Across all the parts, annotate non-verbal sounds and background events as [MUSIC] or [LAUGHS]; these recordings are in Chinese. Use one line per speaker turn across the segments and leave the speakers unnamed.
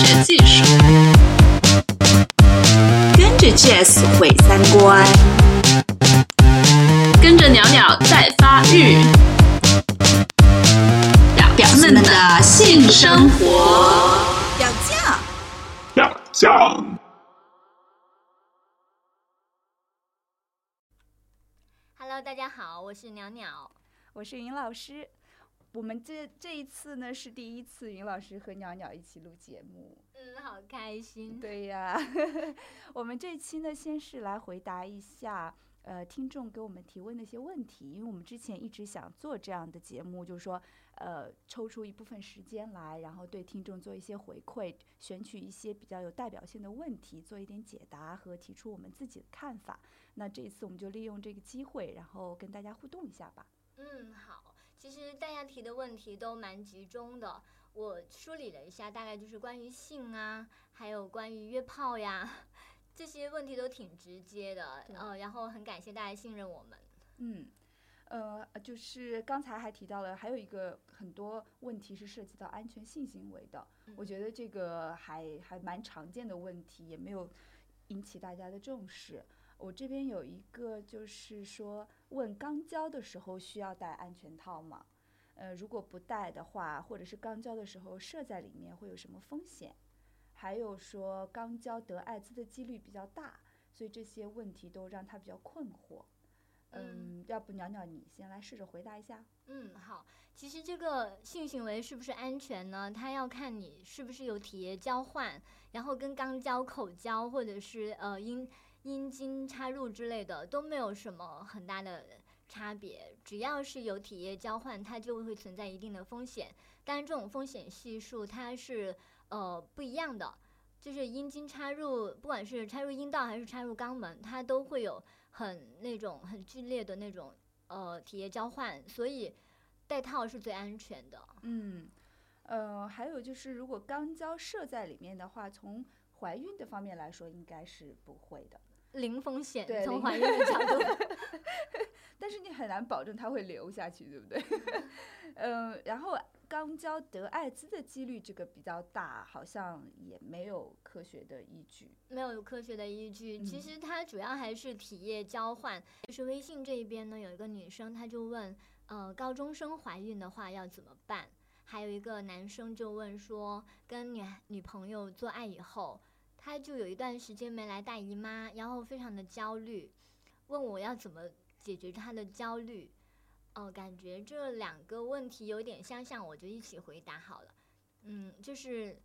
学技术，跟着 Jazz 毁三观，跟着鸟鸟在发育，表表妹们的性生活。
表酱，
表酱。
Hello，大家好，我是鸟鸟。
我是云老师。我们这这一次呢是第一次，云老师和鸟鸟一起录节目。
嗯，好开心。
对呀，[LAUGHS] 我们这期呢先是来回答一下呃听众给我们提问的一些问题，因为我们之前一直想做这样的节目，就是说呃抽出一部分时间来，然后对听众做一些回馈，选取一些比较有代表性的问题，做一点解答和提出我们自己的看法。那这一次我们就利用这个机会，然后跟大家互动一下吧。
嗯，好。其实大家提的问题都蛮集中的，我梳理了一下，大概就是关于性啊，还有关于约炮呀，[LAUGHS] 这些问题都挺直接的。呃，然后很感谢大家信任我们。
嗯，呃，就是刚才还提到了，还有一个很多问题是涉及到安全性行为的，
嗯
我觉得这个还还蛮常见的问题，也没有引起大家的重视。我这边有一个就是说，问肛交的时候需要戴安全套吗？呃，如果不戴的话，或者是肛交的时候射在里面会有什么风险？还有说肛交得艾滋的几率比较大，所以这些问题都让他比较困惑。嗯，要不鸟鸟你先来试着回答一下。
嗯，好。其实这个性行为是不是安全呢？它要看你是不是有体液交换，然后跟肛交、口交或者是呃阴阴茎插入之类的都没有什么很大的差别。只要是有体液交换，它就会存在一定的风险。但是这种风险系数它是呃不一样的。就是阴茎插入，不管是插入阴道还是插入肛门，它都会有很那种很剧烈的那种呃体液交换，所以带套是最安全的。
嗯，呃，还有就是如果肛交射在里面的话，从怀孕的方面来说，应该是不会的。
零风险从怀孕的角度，[LAUGHS]
但是你很难保证它会流下去，对不对？嗯，[LAUGHS] 然后肛交得艾滋的几率这个比较大，好像也没有科学的依据。
没有科学的依据。其
嗯
实它主要还是体液交换。就是微信这一边呢，有一个女生，她就问，呃，高中生怀孕的话要怎么办？还有一个男生就问说，跟女女朋友做爱以后，他就有一段时间没来大姨妈，然后非常的焦虑，问我要怎么解决他的焦虑。哦，感觉这两个问题有点相像，我就一起回答好了。嗯，就是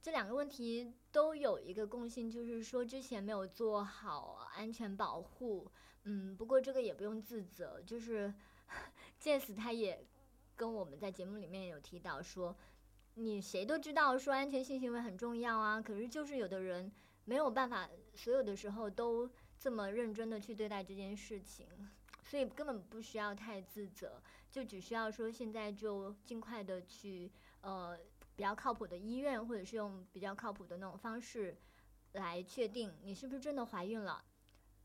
这两个问题都有一个共性，就是说之前没有做好安全保护。嗯，不过这个也不用自责，就是 [LAUGHS] Jess 他也跟我们在节目里面有提到说，你谁都知道说安全性行为很重要啊，可是就是有的人没有办法所有的时候都这么认真的去对待这件事情，所以根本不需要太自责，就只需要说现在就尽快的去呃比较靠谱的医院，或者是用比较靠谱的那种方式来确定你是不是真的怀孕了。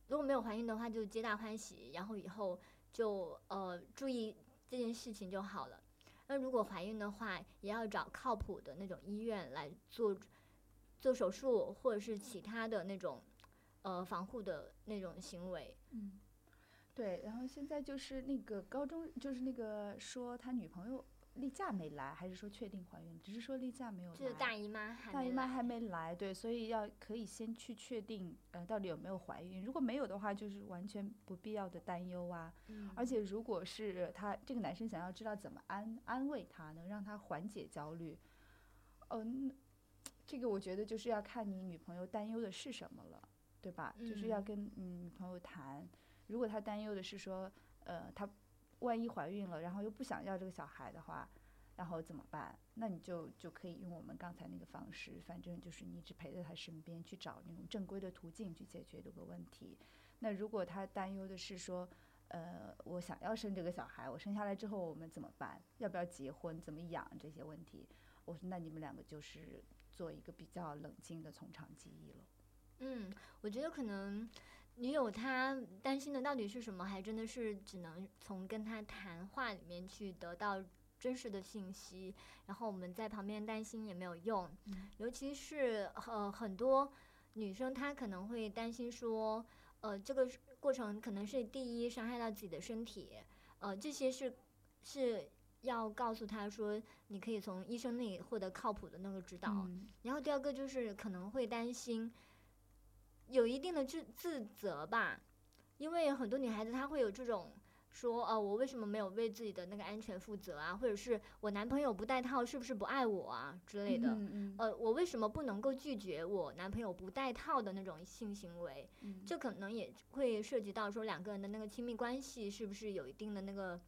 如果没有怀孕的话，就皆大欢喜，然后以后就呃注意这件事情就好了。那如果怀孕的话，也要找靠谱的那种医院来做做手术，或者是其他的那种呃防护的那种行为。
嗯，对。然后现在就是那个高中，就是那个说他女朋友例假没来，还是说确定怀孕？只是说例假没有来。
就是大姨妈还没来
大姨妈还没来，对，所以要可以先去确定，呃，到底有没有怀孕。如果没有的话，就是完全不必要的担忧啊。
嗯
而且如果是他这个男生想要知道怎么安安慰她，能让她缓解焦虑，嗯、这个我觉得就是要看你女朋友担忧的是什么了，对吧？就是要
嗯
跟嗯女朋友谈，如果她担忧的是说，呃，她万一怀孕了，然后又不想要这个小孩的话，然后怎么办？那你就就可以用我们刚才那个方式，反正就是你一直陪在他身边，去找那种正规的途径去解决这个问题。那如果他担忧的是说，呃，我想要生这个小孩，我生下来之后我们怎么办？要不要结婚？怎么养这些问题？我说那你们两个就是做一个比较冷静的从长计议了。
嗯，我觉得可能女友她担心的到底是什么，还真的是只能从跟她谈话里面去得到真实的信息，然后我们在旁边担心也没有用，
嗯。
尤其是呃很多女生她可能会担心说，呃这个过程可能是第一伤害到自己的身体，呃这些是是要告诉她说，你可以从医生那里获得靠谱的那个指导，
嗯。
然后第二个就是可能会担心有一定的自自责吧，因为很多女孩子她会有这种说，哦，我为什么没有为自己的那个安全负责啊，或者是我男朋友不戴套是不是不爱我啊之类的。
嗯嗯
呃，我为什么不能够拒绝我男朋友不戴套的那种性行为？
嗯
这可能也会涉及到说两个人的那个亲密关系是不是有一定的那个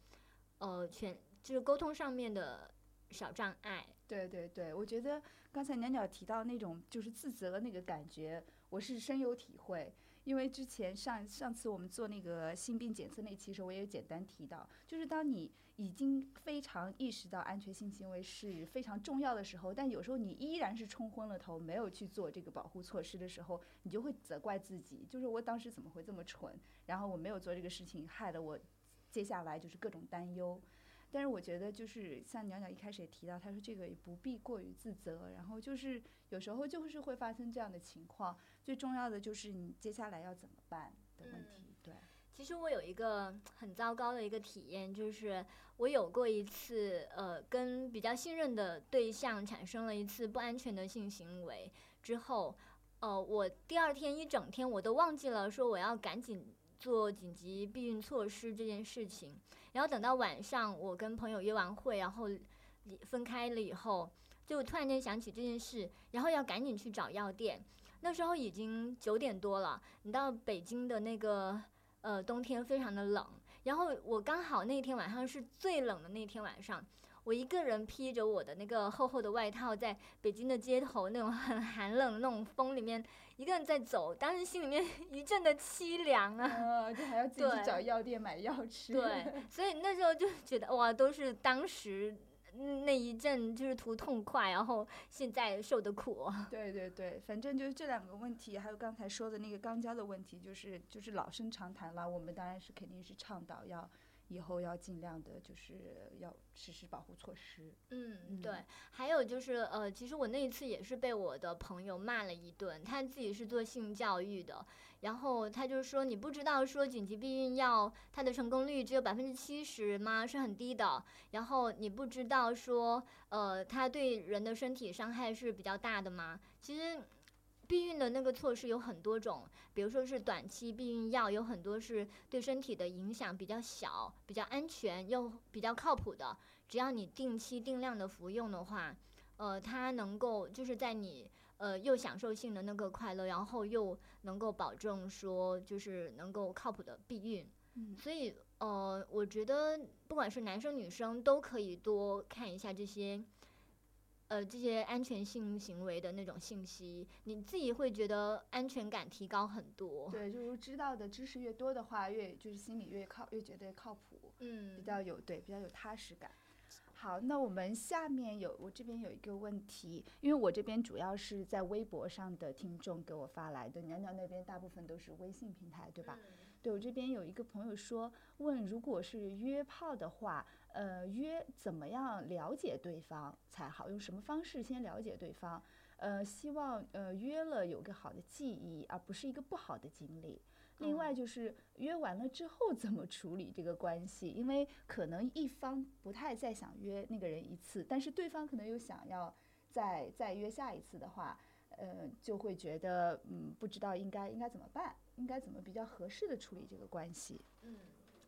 呃权，就是沟通上面的小障碍。
对对对，我觉得刚才鸟鸟提到那种就是自责的那个感觉，我是深有体会。因为之前上上次我们做那个性病检测那期时候，我也简单提到，就是当你已经非常意识到安全性行为是非常重要的时候，但有时候你依然是冲昏了头，没有去做这个保护措施的时候，你就会责怪自己，就是我当时怎么会这么蠢，然后我没有做这个事情，害得我接下来就是各种担忧。但是我觉得就是像鸟鸟一开始也提到，他说这个也不必过于自责，然后就是有时候就是会发生这样的情况，最重要的就是你接下来要怎么办的问题。对，
其实我有一个很糟糕的一个体验，就是我有过一次，呃，跟比较信任的对象产生了一次不安全的性行为之后，呃，我第二天一整天我都忘记了说我要赶紧做紧急避孕措施这件事情，然后等到晚上我跟朋友约完会，然后分开了以后，就突然间想起这件事，然后要赶紧去找药店。那时候已经九点多了，你到北京的那个呃冬天非常的冷，然后我刚好那天晚上是最冷的那天晚上，我一个人披着我的那个厚厚的外套，在北京的街头那种很寒冷的那种风里面，一个人在走，当时心里面 [LAUGHS] 一阵的凄凉啊。
呃，就还要自己去找药店买药吃。
对，[LAUGHS] 所以那时候就觉得哇，都是当时嗯那一阵就是图痛快，然后现在受的苦。
对对对，反正就是这两个问题，还有刚才说的那个肛交的问题，就是就是老生常谈了。我们当然是肯定是倡导要以后要尽量的，就是要实施保护措施。
嗯，
嗯
对，还有就是呃，其实我那一次也是被我的朋友骂了一顿，他自己是做性教育的，然后他就说你不知道说紧急避孕药它的成功率只有百分之七十吗？是很低的。然后你不知道说呃它对人的身体伤害是比较大的吗？其实。避孕的那个措施有很多种，比如说是短期避孕药，有很多是对身体的影响比较小、比较安全又比较靠谱的。只要你定期定量的服用的话，呃，它能够就是在你呃又享受性的那个快乐，然后又能够保证说就是能够靠谱的避孕。
嗯
所以呃，我觉得不管是男生女生都可以多看一下这些。呃，这些安全性行为的那种信息，你自己会觉得安全感提高很多。
对，就是知道的知识越多的话，越就是心里越靠越觉得靠谱。
嗯，
比较有对比较有踏实感。好，那我们下面有我这边有一个问题，因为我这边主要是在微博上的听众给我发来的，娘娘那边大部分都是微信平台，对吧？对我这边有一个朋友说，问如果是约炮的话，呃，约怎么样了解对方才好？用什么方式先了解对方？呃，希望呃约了有个好的记忆，而不是一个不好的经历。另外就是约完了之后怎么处理这个关系，因为可能一方不太再想约那个人一次，但是对方可能又想要再再约下一次的话，呃，就会觉得嗯，不知道应该应该怎么办，应该怎么比较合适的处理这个关系。
嗯，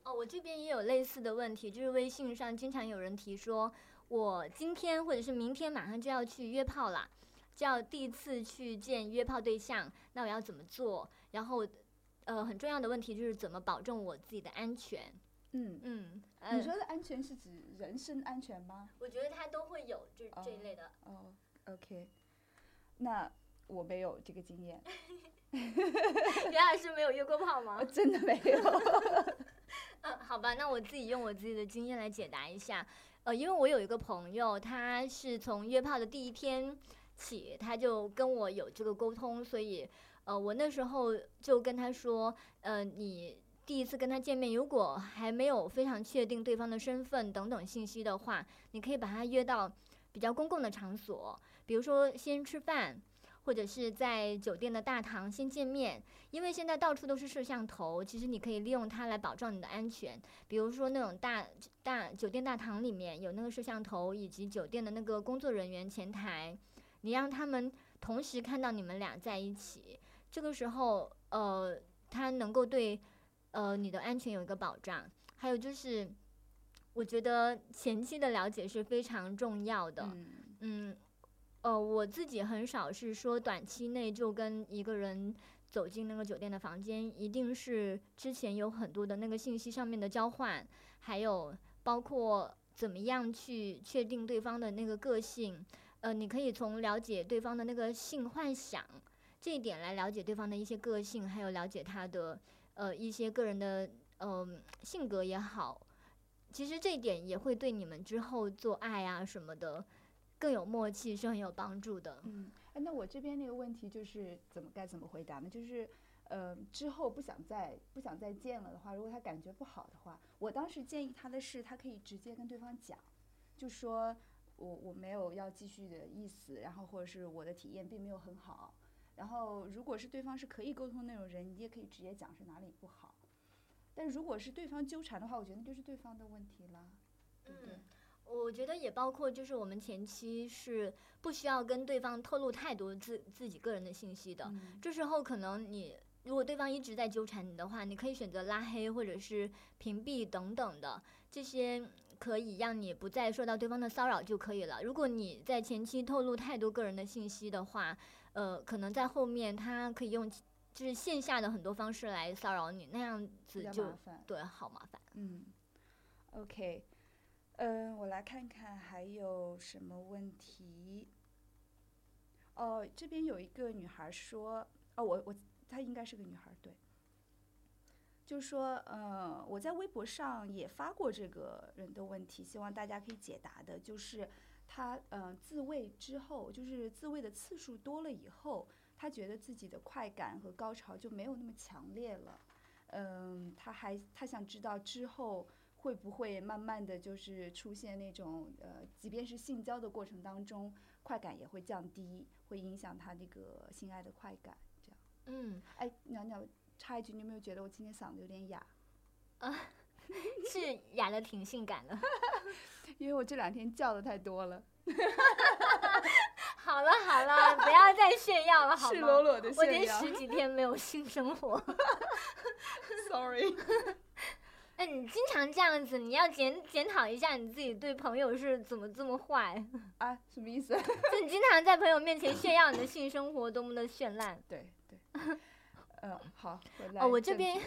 哦，我这边也有类似的问题，就是微信上经常有人提说，我今天或者是明天马上就要去约炮啦，就要第一次去见约炮对象，那我要怎么做？然后，呃，很重要的问题就是怎么保证我自己的安全。
嗯，
嗯，呃
你说的安全是指人身安全吗？
我觉得他都会有这这一
哦
类的。
哦，OK，那我没有这个经验，[LAUGHS]
原来是没有约过炮吗
我？真的没有。[LAUGHS]
嗯，好吧，那我自己用我自己的经验来解答一下。呃，因为我有一个朋友，他是从约炮的第一天起，他就跟我有这个沟通，所以呃，我那时候就跟他说，呃，你第一次跟他见面，如果还没有非常确定对方的身份等等信息的话，你可以把他约到比较公共的场所，比如说先吃饭，或者是在酒店的大堂先见面。因为现在到处都是摄像头，其实你可以利用它来保障你的安全。比如说那种大大酒店大堂里面有那个摄像头，以及酒店的那个工作人员前台，你让他们同时看到你们俩在一起，这个时候，呃，他能够对。呃，你的安全有一个保障，还有就是，我觉得前期的了解是非常重要的。嗯，呃，我自己很少是说短期内就跟一个人走进那个酒店的房间，一定是之前有很多的那个信息上面的交换，还有包括怎么样去确定对方的那个个性。呃，你可以从了解对方的那个性幻想这一点来了解对方的一些个性，还有了解他的。呃，一些个人的嗯性格也好，其实这一点也会对你们之后做爱啊什么的更有默契，是很有帮助的。
嗯，哎，那我这边那个问题就是怎么该怎么回答呢？就是呃，之后不想再不想再见了的话，如果他感觉不好的话，我当时建议他的是，他可以直接跟对方讲，就说我我没有要继续的意思，然后或者是我的体验并没有很好。然后，如果是对方是可以沟通那种人，你也可以直接讲是哪里不好。但如果是对方纠缠的话，我觉得那就是对方的问题了，对不对？
我觉得也包括，就是我们前期是不需要跟对方透露太多自自己个人的信息的。这时候可能你如果对方一直在纠缠你的话，你可以选择拉黑或者是屏蔽等等的这些，可以让你不再受到对方的骚扰就可以了。如果你在前期透露太多个人的信息的话，呃，可能在后面他可以用就是线下的很多方式来骚扰你，那样子就对，好麻烦。
嗯，OK，嗯，我来看看还有什么问题。哦，这边有一个女孩说，哦，我我她应该是个女孩，对，就说，嗯，我在微博上也发过这个人的问题，希望大家可以解答的，就是。他嗯自慰之后，就是自慰的次数多了以后，他觉得自己的快感和高潮就没有那么强烈了。嗯，他还他想知道之后会不会慢慢的就是出现那种呃，即便是性交的过程当中，快感也会降低，会影响他那个性爱的快感。这样。
嗯，
哎，鸟鸟插一句，你有没有觉得我今天嗓子有点哑？
啊，是哑的挺性感的。[LAUGHS]
因为我这两天叫的太多了。[LAUGHS]
好了好了，不要再炫耀了，好吗？
赤裸裸的
炫耀。我已经十几天没有性生活。[LAUGHS]
Sorry。
哎，你经常这样子，你要检检讨一下你自己对朋友是怎么这么坏 [LAUGHS]
啊？什么意思？
就你经常在朋友面前炫耀你的性生活多么的绚烂。[LAUGHS]
对对。嗯，好。
哦，我这边，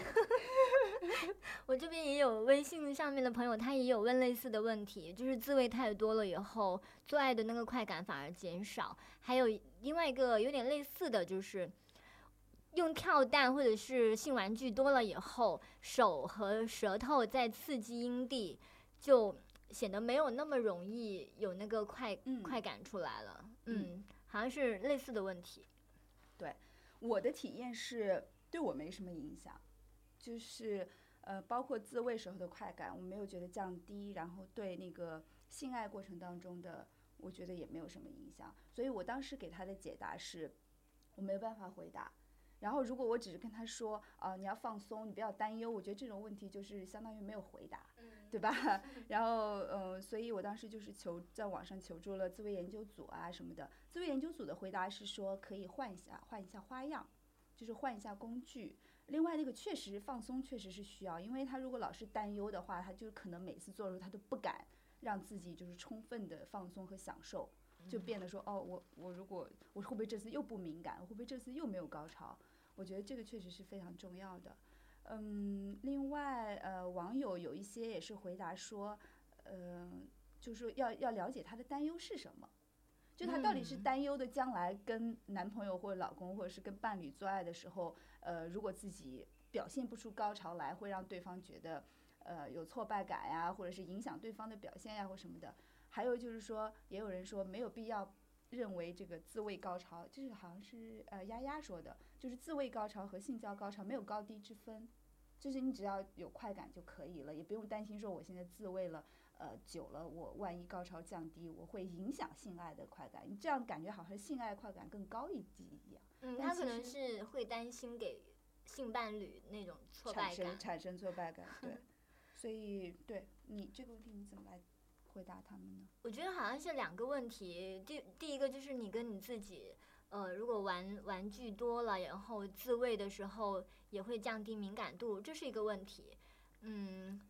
[LAUGHS] 我这边也有微信上面的朋友，他也有问类似的问题，就是自慰太多了以后，做爱的那个快感反而减少。还有另外一个有点类似的就是，用跳蛋或者是性玩具多了以后，手和舌头在刺激阴蒂，就显得没有那么容易有那个快快感出来了。嗯，好像是类似的问题。
对。我的体验是对我没什么影响，就是呃，包括自慰时候的快感，我没有觉得降低，然后对那个性爱过程当中的，我觉得也没有什么影响。所以我当时给他的解答是，我没有办法回答。然后如果我只是跟他说，啊，你要放松，你不要担忧，我觉得这种问题就是相当于没有回答，对吧？[LAUGHS] 然后呃，所以我当时就是求在网上求助了自慰研究组啊什么的。自慰研究组的回答是说可以换一下，换一下花样，就是换一下工具。另外那个确实放松确实是需要，因为他如果老是担忧的话，他就可能每次做的时候他都不敢让自己就是充分的放松和享受，就变得说哦，我我如果我会不会这次又不敏感，我会不会这次又没有高潮？我觉得这个确实是非常重要的。嗯，另外呃，网友有一些也是回答说，呃，就是要要了解他的担忧是什么。就他到底是担忧的将来跟男朋友或者老公或者是跟伴侣做爱的时候，呃，如果自己表现不出高潮来，会让对方觉得，呃，有挫败感呀，或者是影响对方的表现呀或什么的。还有就是说，也有人说没有必要认为这个自慰高潮，就是好像是呃丫丫说的，就是自慰高潮和性交高潮没有高低之分，就是你只要有快感就可以了，也不用担心说我现在自慰了，呃，久了我万一高潮降低，我会影响性爱的快感。你这样感觉好像性爱快感更高一级一样，
嗯，他可能是会担心给性伴侣那种挫败感
生。产生挫败感，对。[LAUGHS] 所以对你这个问题你怎么来回答他们呢？
我觉得好像是两个问题，第第一个就是你跟你自己，呃，如果玩玩具多了，然后自慰的时候也会降低敏感度，这是一个问题。嗯，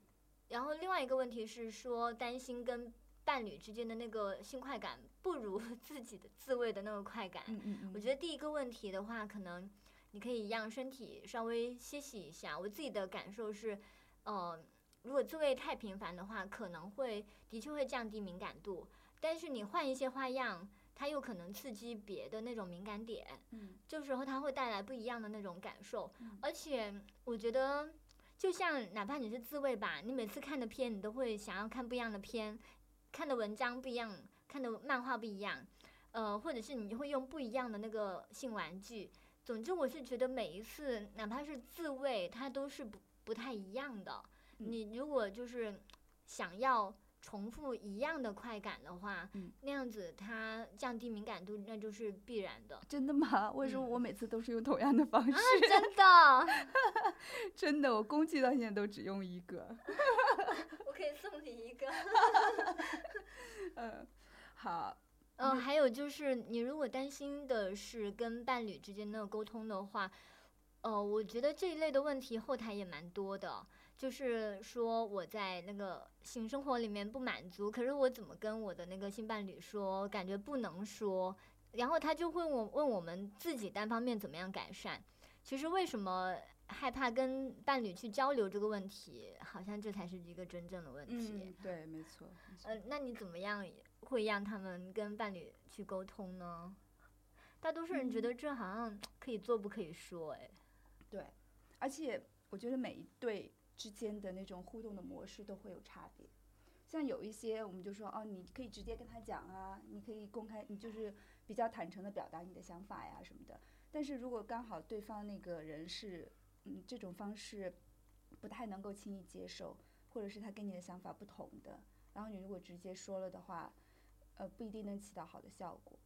然后另外一个问题是说担心跟伴侣之间的那个性快感不如 [LAUGHS] 自己的自慰的那个快感。
嗯嗯
我觉得第一个问题的话，可能你可以让身体稍微歇息一下。我自己的感受是，呃，如果自慰太频繁的话，可能会的确会降低敏感度，但是你换一些花样，它又可能刺激别的那种敏感点，
嗯
这时候它会带来不一样的那种感受。
嗯
而且我觉得，就像哪怕你是自慰吧，你每次看的片，你都会想要看不一样的片，看的文章不一样，看的漫画不一样，呃，或者是你会用不一样的那个性玩具。总之，我是觉得每一次哪怕是自慰，它都是不不太一样的。
嗯
你如果就是想要重复一样的快感的话，
嗯
那样子它降低敏感度，那就是必然的。
真的吗？为什么
嗯
我每次都是用同样的方式？
真的，[LAUGHS]
真的，我工具到现在都只用一个。[LAUGHS] [LAUGHS]
我可以送你一个。
嗯，好，
嗯，还有就是，你如果担心的是跟伴侣之间的沟通的话，呃，我觉得这一类的问题后台也蛮多的。就是说我在那个性生活里面不满足，可是我怎么跟我的那个性伴侣说，感觉不能说，然后他就会我问我们自己单方面怎么样改善。其实为什么害怕跟伴侣去交流这个问题，好像这才是一个真正的问题。
嗯，对，没错。没错
呃，那你怎么样会让他们跟伴侣去沟通呢？大多数人觉
嗯
得这好像可以做不可以说，哎，
对，而且我觉得每一对之间的那种互动的模式都会有差别。像有一些我们就说哦，你可以直接跟他讲啊，你可以公开，你就是比较坦诚的表达你的想法呀什么的。但是如果刚好对方那个人是嗯这种方式不太能够轻易接受，或者是他跟你的想法不同的，然后你如果直接说了的话，呃不一定能起到好的效果。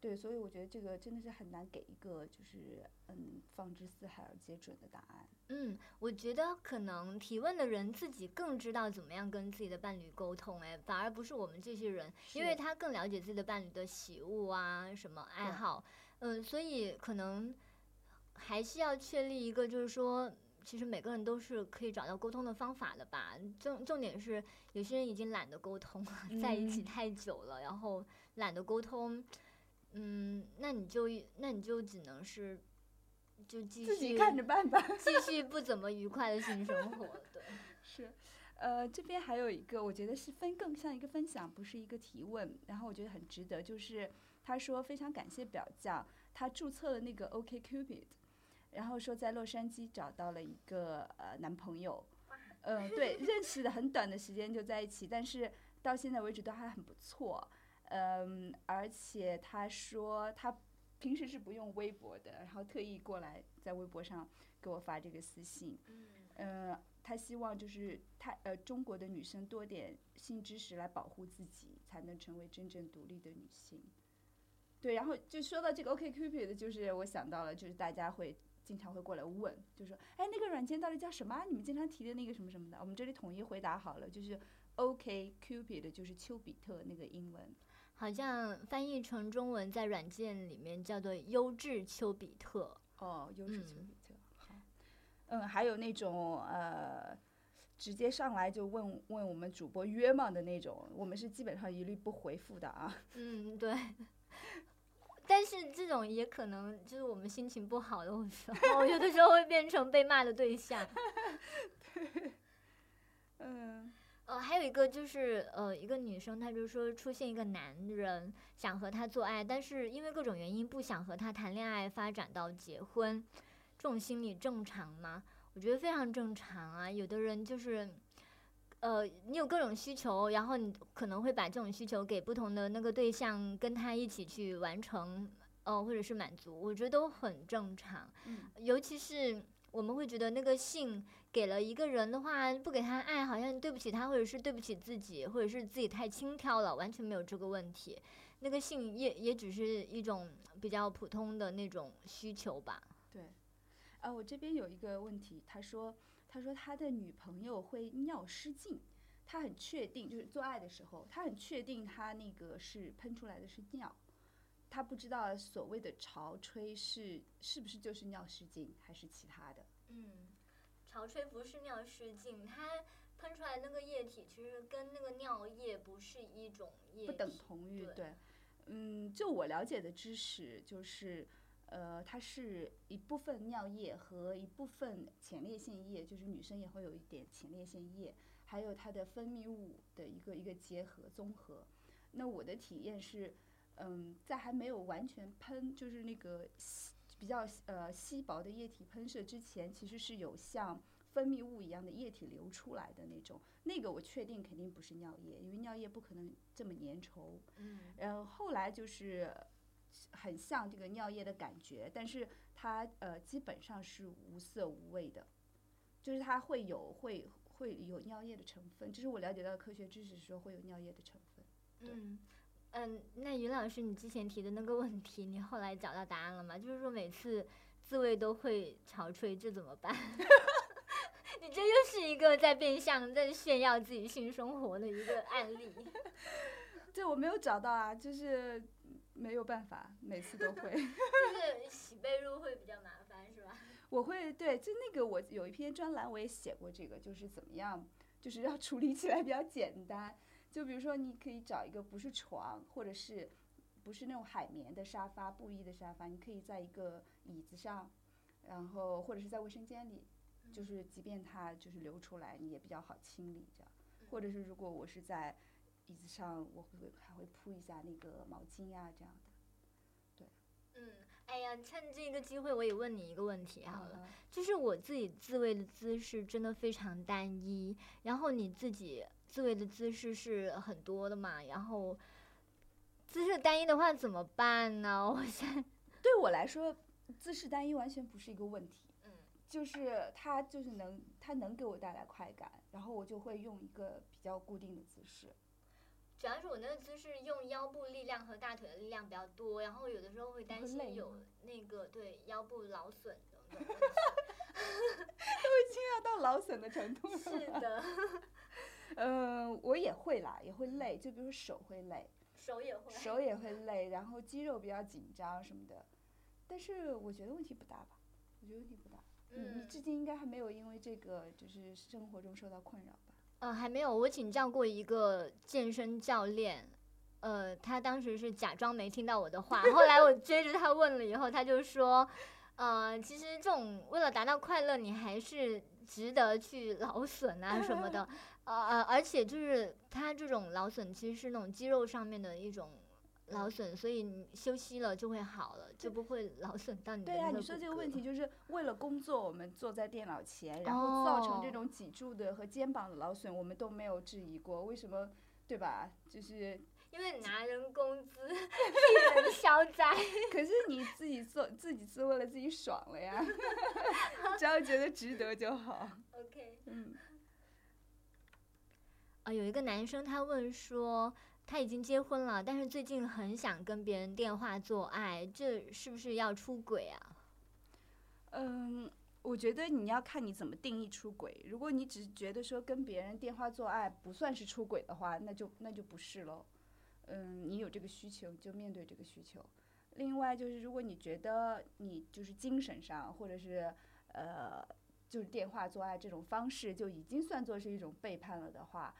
对，所以我觉得这个真的是很难给一个就是嗯放之四海而皆准的答案。
嗯，我觉得可能提问的人自己更知道怎么样跟自己的伴侣沟通，哎，反而不是我们这些人，因为他更了解自己的伴侣的喜恶啊，什么爱好，嗯，所以可能还是要确立一个，就是说，其实每个人都是可以找到沟通的方法的吧。重重点是，有些人已经懒得沟通了，[LAUGHS] 在一起
嗯。
太久了，然后懒得沟通，嗯，那你就那你就只能是就继续
自己看着办吧。
继续不怎么愉快的性生活，对。[LAUGHS]
是，呃，这边还有一个，我觉得是分更像一个分享，不是一个提问。然后我觉得很值得，就是他说非常感谢表匠，他注册了那个 OK Cupid，然后说在洛杉矶找到了一个呃男朋友，嗯、对，[LAUGHS] 认识的很短的时间就在一起，但是到现在为止都还很不错。嗯，而且他说他平时是不用微博的，然后特意过来在微博上给我发这个私信。嗯，他希望就是他呃中国的女生多点性知识来保护自己，才能成为真正独立的女性。对，然后就说到这个 OK Cupid，就是我想到了，就是大家会经常会过来问，就说，哎，那个软件到底叫什么啊？你们经常提的那个什么什么的，我们这里统一回答好了，就是 OK Cupid，就是丘比特那个英文。
好像翻译成中文在软件里面叫做“优质丘比特
哦，优质丘
嗯
比特。好，嗯，还有那种呃，直接上来就问问我们主播约吗的那种，我们是基本上一律不回复的啊。[LAUGHS] ”。
嗯，对。但是这种也可能就是我们心情不好的时候，[LAUGHS] 有的时候会变成被骂的对象。[LAUGHS]
嗯
呃，还有一个就是呃，一个女生，她就说出现一个男人想和她做爱，但是因为各种原因不想和她谈恋爱，发展到结婚，这种心理正常吗？我觉得非常正常啊。有的人就是，呃，你有各种需求，然后你可能会把这种需求给不同的那个对象，跟他一起去完成，呃，或者是满足，我觉得都很正常。
嗯
尤其是我们会觉得那个性给了一个人的话，不给他爱，好像对不起他，或者是对不起自己，或者是自己太轻佻了，完全没有这个问题。那个性也也只是一种比较普通的那种需求吧。
对，啊，我这边有一个问题，他说，他说他的女朋友会尿失禁，他很确定，就是做爱的时候，他很确定他那个是喷出来的是尿，他不知道所谓的潮吹是是不是就是尿失禁，还是其他的。
嗯，潮吹不是尿失禁，它喷出来那个液体其实跟那个尿液不是一种液体，
不等同于
对
对，嗯，就我了解的知识就是，呃，它是一部分尿液和一部分前列腺液，就是女生也会有一点前列腺液，还有它的分泌物的一个一个结合综合。那我的体验是，嗯，在还没有完全喷，就是那个稀比较呃稀薄的液体喷射之前，其实是有像分泌物一样的液体流出来的那种，那个我确定肯定不是尿液，因为尿液不可能这么粘稠。
嗯
然后后来就是很像这个尿液的感觉，但是它呃基本上是无色无味的，就是它会有会会有尿液的成分，这是我了解到的科学知识说会有尿液的成分。对
嗯嗯，那于老师，你之前提的那个问题，你后来找到答案了吗？就是说每次自慰都会潮吹，这怎么办？[LAUGHS] 你这又是一个在变相在炫耀自己性生活的一个案例。[LAUGHS]
这我没有找到啊，就是没有办法，每次都会。[LAUGHS]
就是洗被褥会比较麻烦，是吧？
我会对，就那个我有一篇专栏我也写过这个，就是怎么样，就是要处理起来比较简单。就比如说，你可以找一个不是床，或者是不是那种海绵的沙发、布艺的沙发，你可以在一个椅子上，然后或者是在卫生间里，就是即便它就是流出来，你也比较好清理这样。或者是如果我是在椅子上，我会还会铺一下那个毛巾呀、这样的。
嗯，哎呀，趁这个机会，我也问你一个问题好了。
嗯
就是我自己自慰的姿势真的非常单一，然后你自己自慰的姿势是很多的嘛，然后姿势单一的话怎么办呢？[LAUGHS] 我现在
对我来说，姿势单一完全不是一个问题。
嗯
就是它就是能它能给我带来快感，然后我就会用一个比较固定的姿势。
主要是我那个姿势用腰部力量和大腿的力量比较多，然后有的时候会担心有那个对腰部劳损的问题。
要到劳损的程度了。[LAUGHS]
是的，[LAUGHS]
嗯，我也会啦，也会累，就比如说手会累，
手也会。
手也会累，然后肌肉比较紧张什么的。但是我觉得问题不大吧？我觉得问题不大。你你
嗯
至今应该还没有因为这个就是生活中受到困扰吧？
呃，还没有，我请教过一个健身教练，呃，他当时是假装没听到我的话，后来我追着他问了以后，他就说，呃，其实这种为了达到快乐，你还是值得去劳损啊什么的，[LAUGHS] 呃呃，而且就是他这种劳损其实是那种肌肉上面的一种。劳损，所以你休息了就会好了，就不会劳损到你的
对啊，你说这个问题就是为了工作，我们坐在电脑前，然后造成这
哦
种脊柱的和肩膀的劳损，我们都没有质疑过，为什么？对吧？就是，
因为你拿人工资替人消灾。[LAUGHS]
可是你自己做自己是为了，自己爽了呀，[LAUGHS] 只要觉得值得就好。
OK。
嗯，
啊，有一个男生他问说，他已经结婚了，但是最近很想跟别人电话做爱，这是不是要出轨啊？
嗯，我觉得你要看你怎么定义出轨。如果你只是觉得说跟别人电话做爱不算是出轨的话，那就那就不是喽。嗯，你有这个需求，就面对这个需求。另外就是，如果你觉得你就是精神上或者是呃，就是电话做爱这种方式就已经算作是一种背叛了的话，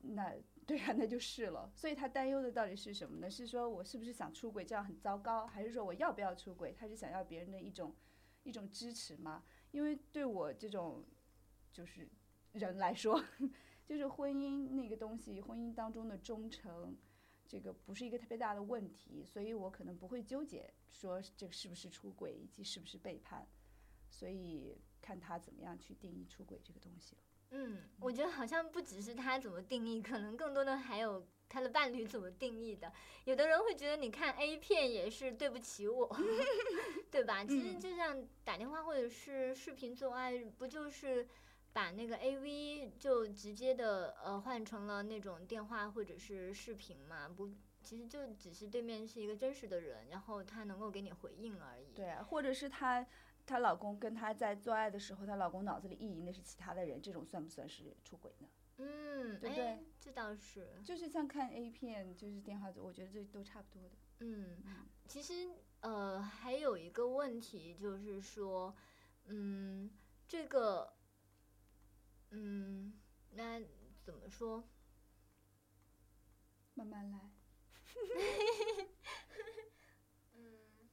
那对啊，那就是了。所以他担忧的到底是什么呢？是说我是不是想出轨，这样很糟糕，还是说我要不要出轨？他是想要别人的一种一种支持吗？因为对我这种就是人来说，[LAUGHS] 就是婚姻那个东西，婚姻当中的忠诚，这个不是一个特别大的问题，所以我可能不会纠结说这个是不是出轨以及是不是背叛，所以看他怎么样去定义出轨这个东西了。
嗯，我觉得好像不只是他怎么定义，可能更多的还有他的伴侣怎么定义的。有的人会觉得你看 A 片也是对不起我，[LAUGHS] 对吧？其实
嗯
就像打电话或者是视频做爱，不就是把那个 AV 就直接的呃换成了那种电话或者是视频嘛？不，其实就只是对面是一个真实的人，然后他能够给你回应而已。
对啊，或者是她她老公跟她在做爱的时候，她老公脑子里意淫的是其他的人，这种算不算是出轨呢？
嗯，
对不对
哎，这倒是。
就是像看 A 片，就是电话，我觉得这都差不多的。
嗯，其实呃还有一个问题就是说，嗯，这个，嗯，那怎么说？
慢慢来。[LAUGHS]
嗯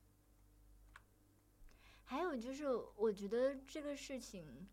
还有就是，我觉得这个事情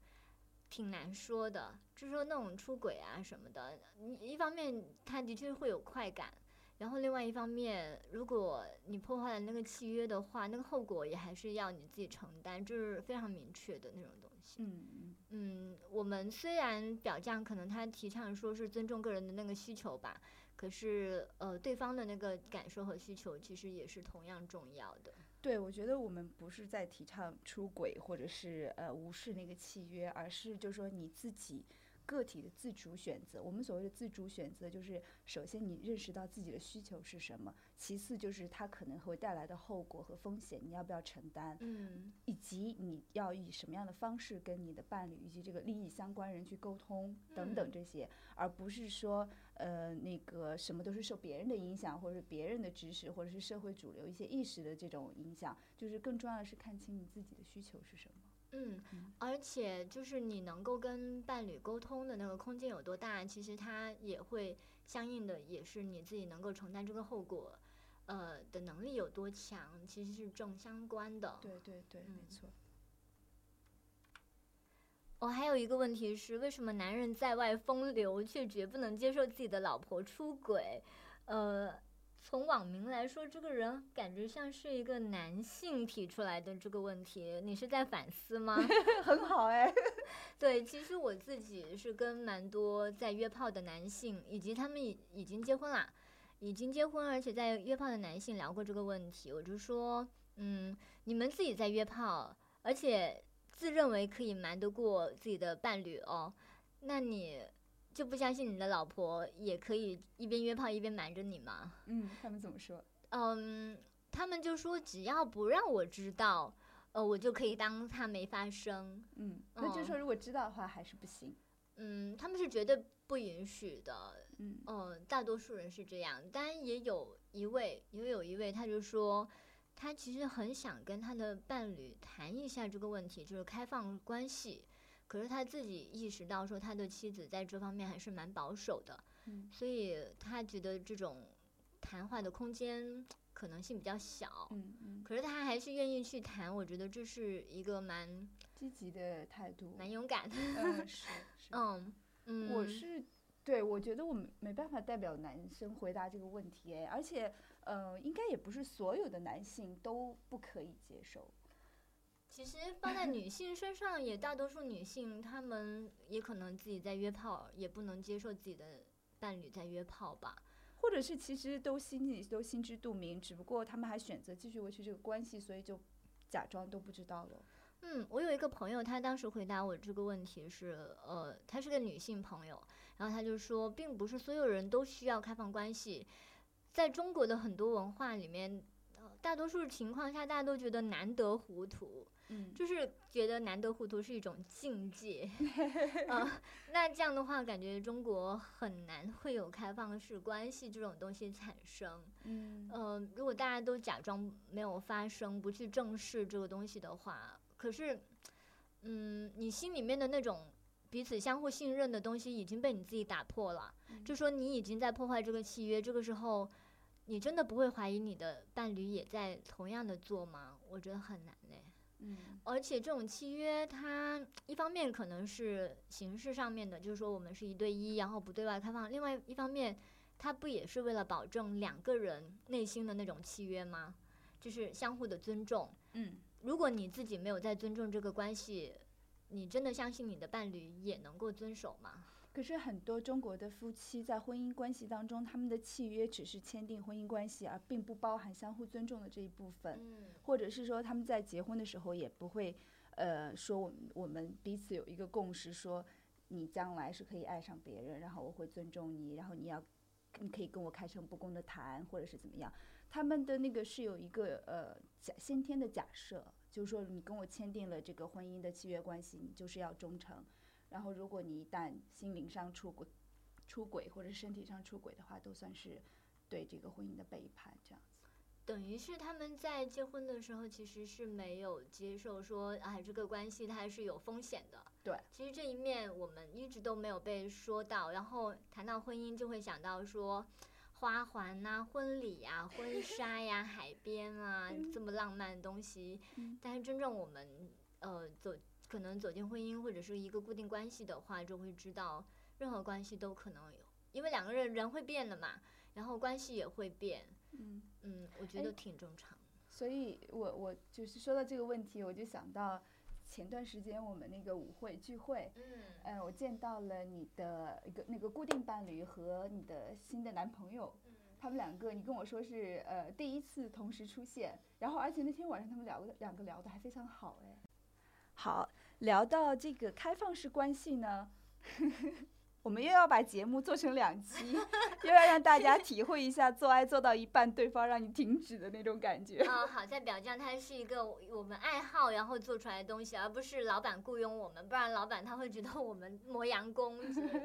挺难说的，就是说那种出轨啊什么的，你一方面他的确会有快感，然后另外一方面，如果你破坏了那个契约的话，那个后果也还是要你自己承担，这是非常明确的那种东西。
嗯嗯
嗯，我们虽然表象可能他提倡说是尊重个人的那个需求吧，可是呃，对方的那个感受和需求其实也是同样重要的。
对，我觉得我们不是在提倡出轨或者是呃无视那个契约，而是就说你自己个体的自主选择。我们所谓的自主选择，就是首先你认识到自己的需求是什么，其次就是它可能会带来的后果和风险，你要不要承担，
嗯
以及你要以什么样的方式跟你的伴侣以及这个利益相关人去沟通等等
嗯
这些，而不是说呃那个什么都是受别人的影响，或者是别人的知识，或者是社会主流一些意识的这种影响，就是更重要的是看清你自己的需求是什么。
嗯
嗯，
而且就是你能够跟伴侣沟通的那个空间有多大，其实他也会相应的也是你自己能够承担这个后果，呃的能力有多强，其实是正相关的。
对对对，没
嗯
错。
我、还有一个问题是，为什么男人在外风流，却绝不能接受自己的老婆出轨？呃，从网民来说，这个人感觉像是一个男性提出来的这个问题，你是在反思吗？[LAUGHS]
很好哎。[LAUGHS]
对，其实我自己是跟蛮多在约炮的男性，以及他们已已经结婚啦，已经结婚而且在约炮的男性聊过这个问题。我就说，嗯，你们自己在约炮，而且自认为可以瞒得过自己的伴侣哦，那你就不相信你的老婆也可以一边约炮一边瞒着你吗？
嗯，他们怎么说？
嗯，他们就说只要不让我知道，呃，我就可以当他没发生。
嗯，那就说如果知道的话还是不行。
嗯，他们是绝对不允许的。
嗯
呃，大多数人是这样，当然也有一位，也有一位，他就说，他其实很想跟他的伴侣谈一下这个问题，就是开放关系。可是他自己意识到说，他的妻子在这方面还是蛮保守的，
嗯
所以他觉得这种谈话的空间可能性比较小。
嗯嗯，
可是他还是愿意去谈，我觉得这是一个蛮
积极的态度。
蛮勇敢的。
嗯，是是。[LAUGHS]
嗯嗯，
我是对，我觉得我没没办法代表男生回答这个问题哎，而且呃，应该也不是所有的男性都不可以接受。
其实放在女性身上，也大多数女性她们也可能自己在约炮，也不能接受自己的伴侣在约炮吧。
或者是其实都心里都心知肚明，只不过他们还选择继续维持这个关系，所以就假装都不知道了。
嗯，我有一个朋友，他当时回答我这个问题是，呃，她是个女性朋友，然后他就说，并不是所有人都需要开放关系，在中国的很多文化里面，呃，大多数情况下，大家都觉得难得糊涂，
嗯，
就是觉得难得糊涂是一种境界，呃，那这样的话，感觉中国很难会有开放式关系这种东西产生。
嗯
呃、如果大家都假装没有发生，不去正视这个东西的话，可是，嗯，你心里面的那种彼此相互信任的东西已经被你自己打破了，就说你已经在破坏这个契约，这个时候。你真的不会怀疑你的伴侣也在同样的做吗？我觉得很难嘞。
嗯
而且这种契约，它一方面可能是形式上面的，就是说我们是一对一，然后不对外开放；另外一方面，它不也是为了保证两个人内心的那种契约吗？就是相互的尊重。
嗯
如果你自己没有在尊重这个关系，你真的相信你的伴侣也能够遵守吗？
可是很多中国的夫妻在婚姻关系当中，他们的契约只是签订婚姻关系，而并不包含相互尊重的这一部分，
嗯
或者是说他们在结婚的时候也不会，呃，说我们我们彼此有一个共识，说你将来是可以爱上别人，然后我会尊重你，然后你要你可以跟我开诚布公的谈，或者是怎么样。他们的那个是有一个呃假先天的假设，就是说你跟我签订了这个婚姻的契约关系，你就是要忠诚。然后如果你一旦心灵上出轨、出轨或者身体上出轨的话，都算是对这个婚姻的背叛，这样子。
等于是他们在结婚的时候其实是没有接受说，哎，这个关系它是有风险的。
对，
其实这一面我们一直都没有被说到。然后谈到婚姻，就会想到说花环呐、婚礼呀、婚纱呀、海边啊，[LAUGHS] 这么浪漫的东西。
嗯
但是真正我们呃走可能走进婚姻或者是一个固定关系的话，就会知道任何关系都可能有，因为两个人人会变的嘛，然后关系也会变。
嗯。
嗯，我觉
哎
得挺正常。
所以我我就是说到这个问题，我就想到前段时间我们那个舞会聚会，
嗯
呃，我见到了你的一个那个固定伴侣和你的新的男朋友，他们两个你跟我说是呃第一次同时出现，然后而且那天晚上他们两个两个聊的还非常好哎。好，聊到这个开放式关系呢。[LAUGHS] 我们又要把节目做成两期，[LAUGHS] 又要让大家体会一下做爱做到一半对方让你停止的那种感觉。
啊、好在表匠它是一个我们爱好然后做出来的东西，而不是老板雇佣我们，不然老板他会觉得我们磨洋工。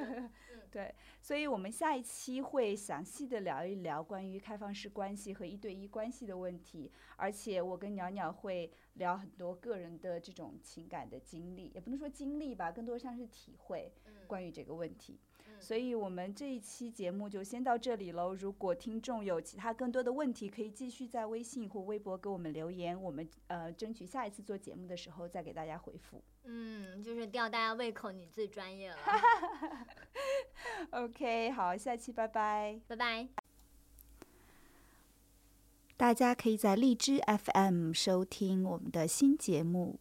[LAUGHS]
对，所以我们下一期会详细的聊一聊关于开放式关系和一对一关系的问题，而且我跟鸟鸟会聊很多个人的这种情感的经历，也不能说经历吧，更多像是体会
嗯
关于这个问题。
嗯
所以我们这一期节目就先到这里喽。如果听众有其他更多的问题，可以继续在微信或微博给我们留言，我们呃争取下一次做节目的时候再给大家回复。
嗯，就是吊大家胃口，你最专业了。[LAUGHS]
OK，好，下期拜拜。
拜拜。
大家可以在荔枝 FM 收听我们的新节目。